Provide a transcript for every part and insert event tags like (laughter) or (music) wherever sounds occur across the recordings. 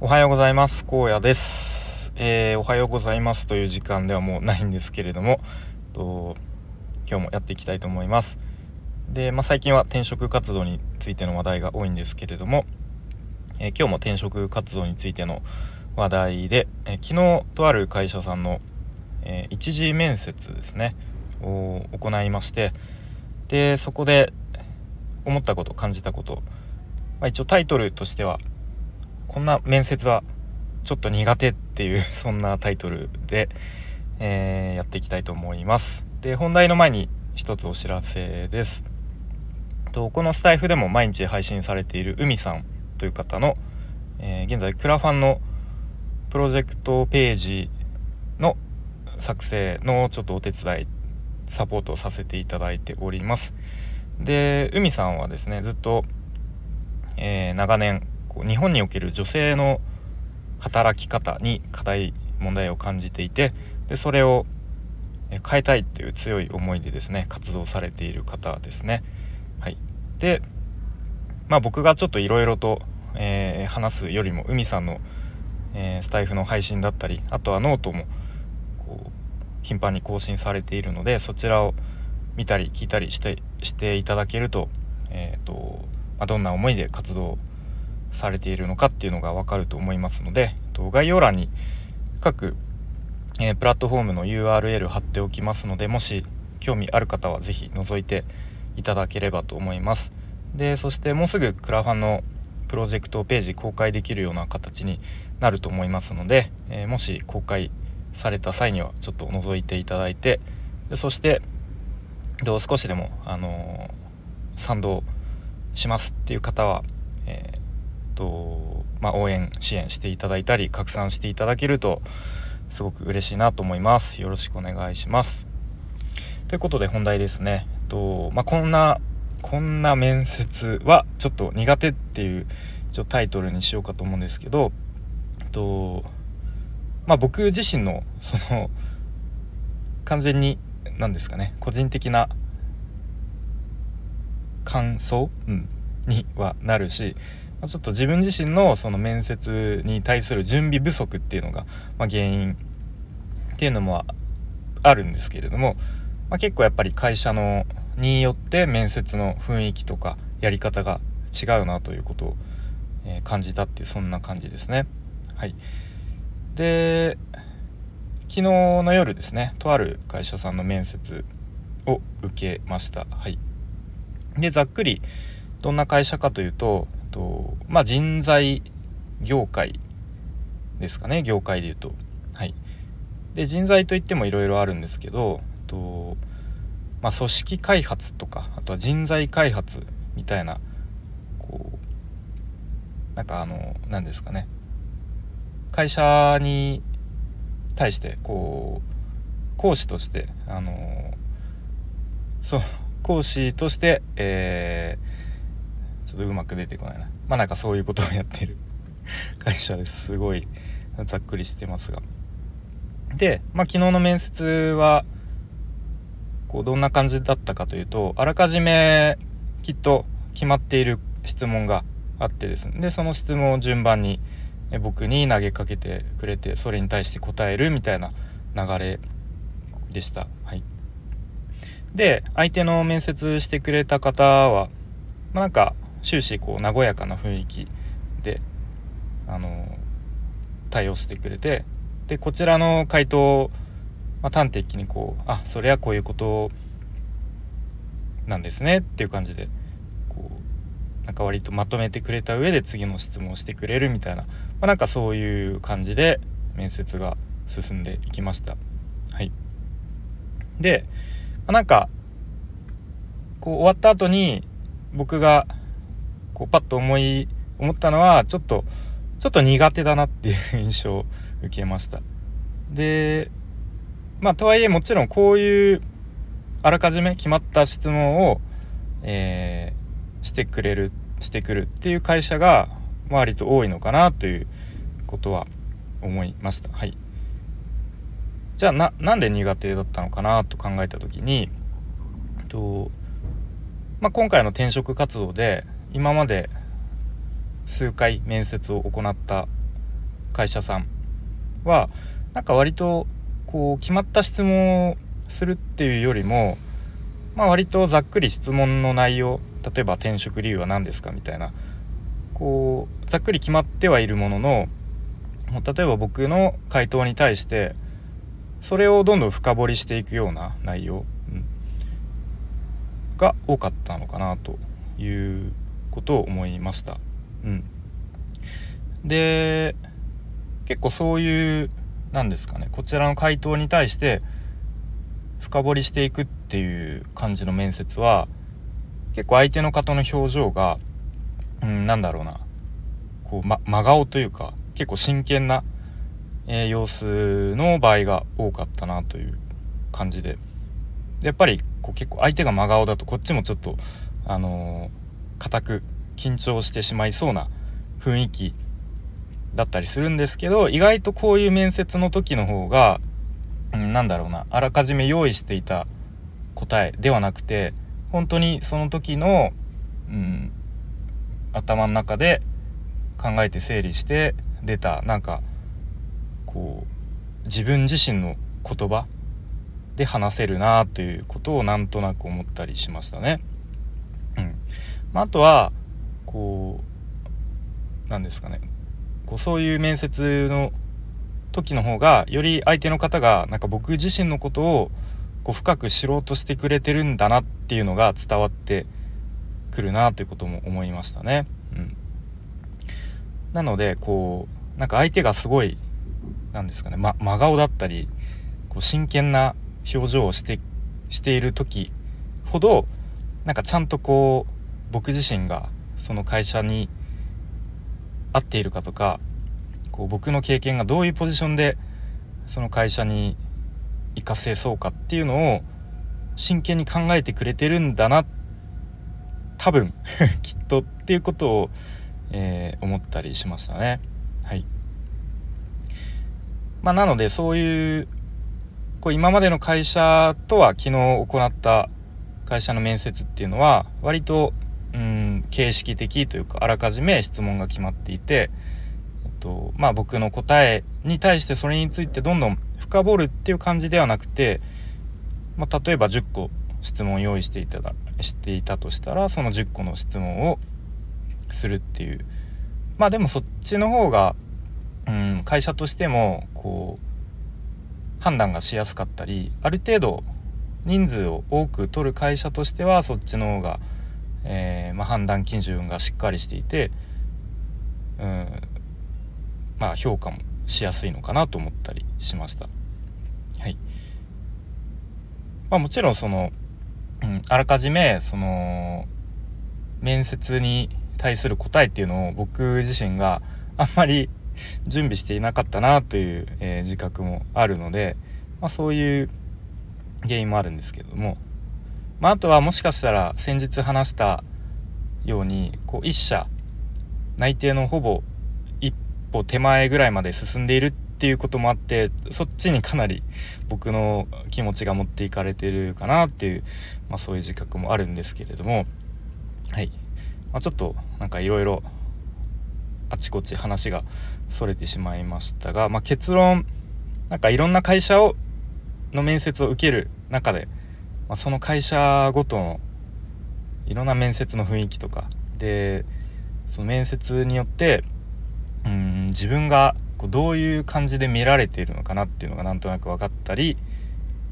おはようございます。荒野です、えー、おはようございますという時間ではもうないんですけれどもと今日もやっていきたいと思います。で、まあ、最近は転職活動についての話題が多いんですけれども、えー、今日も転職活動についての話題で、えー、昨日とある会社さんの、え一次面接ですねを行いましてでそこで思ったこと感じたこと、まあ、一応タイトルとしてはこんな面接はちょっと苦手っていう (laughs) そんなタイトルで、えー、やっていきたいと思います。で本題の前に一つお知らせです。とこのスタイフでも毎日配信されている海さんという方の、えー、現在クラファンのプロジェクトページの作成のちょっとお手伝いサポートをさせていただいております。で海さんはですねずっと、えー、長年こう日本における女性の働き方に課題問題を感じていてでそれを変えたいっていう強い思いでですね活動されている方ですね。はい、で、まあ、僕がちょっといろいろと、えー、話すよりも海さんの、えー、スタエフの配信だったりあとはノートもこう頻繁に更新されているのでそちらを見たり聞いたりしてしていただけると,、えーとまあ、どんな思いで活動されているのかっていうのがわかると思いますので概要欄に各、えー、プラットフォームの URL 貼っておきますのでもし興味ある方は是非覗いていただければと思います。でそしてもうすぐクラファンのプロジェクトページ公開できるような形になると思いますので、えー、もし公開された際にはちょっと覗いていただいてでそしてどう少しでも、あのー、賛同しますっていう方は、えーとまあ、応援支援していただいたり拡散していただけるとすごく嬉しいなと思います。よろしくお願いします。ということで本題ですね。と、まあ、こんなこんな面接はちょっと苦手っていうちょタイトルにしようかと思うんですけどとまあ僕自身のその完全に何ですかね個人的な感想、うん、にはなるしちょっと自分自身のその面接に対する準備不足っていうのが、まあ、原因っていうのもあるんですけれども、まあ、結構やっぱり会社のによって面接の雰囲気とかやり方が違うなということを、え感じたっていうそんな感じですね。はい、で昨日の夜ですねとある会社さんの面接を受けました。はい、でざっくりどんな会社かというととまあ人材業界ですかね業界でいうと。はい。で人材といってもいろいろあるんですけどとまあ、組織開発とかあとは人材開発みたいなこうなんかあの何ですかね。会社に対してこう講師としてあのそう講師として、えーちょっとうまく出てこないな。まあなんかそういうことをやってる。(laughs) 会社ですすごいざっくりしてますが。で、まあ、昨日の面接はこうどんな感じだったかというとあらかじめきっと決まっている質問があってです。ねでその質問を順番に僕に投げかけてくれてそれに対して答えるみたいな流れでした。はい、で相手の面接してくれた方は、まあ、なんか終始こう和やかな雰囲気であの対応してくれてでこちらの回答を、まあ、端的にこうあそれはこういうことなんですねっていう感じでこうなんか割とまとめてくれた上で次の質問をしてくれるみたいな、まあ、なんかそういう感じで面接が進んでいきました。はい、で、まあ、なんかこう終わった後に僕がこうパッと思い思ったのはちょっとちょっと苦手だなっていう印象を受けました。でまあとはいえもちろんこういうあらかじめ決まった質問を、えー、してくれるしてくるっていう会社が割と多いのかなということは思いました。はい。じゃあななんで苦手だったのかなと考えた時にと、まあ、今回の転職活動で今まで数回面接を行った会社さんはなんか割とこう決まった質問をするっていうよりもまあ割とざっくり質問の内容例えば転職理由は何ですかみたいなこうざっくり決まってはいるものの例えば僕の回答に対してそれをどんどん深掘りしていくような内容、が多かったのかなということを思いました。うん、で結構そういうなんですかねこちらの回答に対して深掘りしていくっていう感じの面接は結構相手の方の表情が、うん、なんだろうなこう、ま、真顔というか結構真剣な、えー、様子の場合が多かったなという感じでやっぱりこう結構相手が真顔だとこっちもちょっとあのー、固く緊張してしまいそうな雰囲気だったりするんですけど意外とこういう面接の時の方が、うん、なんだろうなあらかじめ用意していた答えではなくて本当にその時の、うん、頭の中で考えて整理して出たなんかこう自分自身の言葉で話せるなということをなんとなく思ったりしましたね。まあ、あとはこうなんですかねこうそういう面接の時の方がより相手の方がなんか僕自身のことをこう深く知ろうとしてくれてるんだなっていうのが伝わってくるなということも思いましたね。うん、なのでこうなんか相手がすごいなんですかね、ま、真顔だったりこう真剣な表情をしてしている時ほどなんかちゃんとこう僕自身がその会社に合っているかとかこう僕の経験がどういうポジションでその会社に活かせそうかっていうのを真剣に考えてくれてるんだな多分 (laughs) きっとっていうことを、えー、思ったりしましたね。はいまあ、なのでそういうこう今までの会社とは昨日行った会社の面接っていうのは割とうん形式的というかあらかじめ質問が決まっていて、えっとまあ、僕の答えに対してそれについてどんどん深掘るっていう感じではなくて、まあ、例えば10個質問を用意していただしていたとしたらその10個の質問をするっていう。まあでもそっちの方が、うん、会社としてもこう判断がしやすかったりある程度人数を多く取る会社としてはそっちの方がえー、まあ、判断基準がしっかりしていて、うん、まあ評価もしやすいのかなと思ったりしました。はいまあ、もちろんその、うん、あらかじめその面接に対する答えっていうのを僕自身があんまり準備していなかったなという、えー、自覚もあるので、まあ、そういう原因もあるんですけどもまあ、あとはもしかしたら先日話したようにこう1社内定のほぼ一歩手前ぐらいまで進んでいるっていうこともあってそっちにかなり僕の気持ちが持っていかれてるかなっていう、まあ、そういう自覚もあるんですけれどもはい、まあ、ちょっとなんかいろいろあちこち話がそれてしまいましたが、まあ、結論なんかいろんな会社をの面接を受ける中でまあ、その会社ごとのいろんな面接の雰囲気とかでその面接によってうん自分がこうどういう感じで見られているのかなっていうのがなんとなく分かったり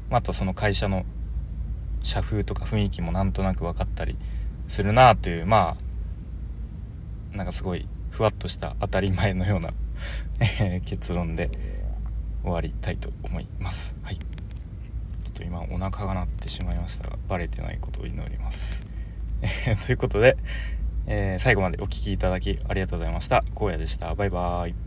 またその会社の社風とか雰囲気もなんとなく分かったりするなというまあなんかすごいふわっとした当たり前のような (laughs) 結論で終わりたいと思います。はいと今お腹が鳴ってしまいましたがバレてないことを祈ります。(laughs) ということで、えー、最後までお聴きいただきありがとうございました。荒野でした。バイバーイ。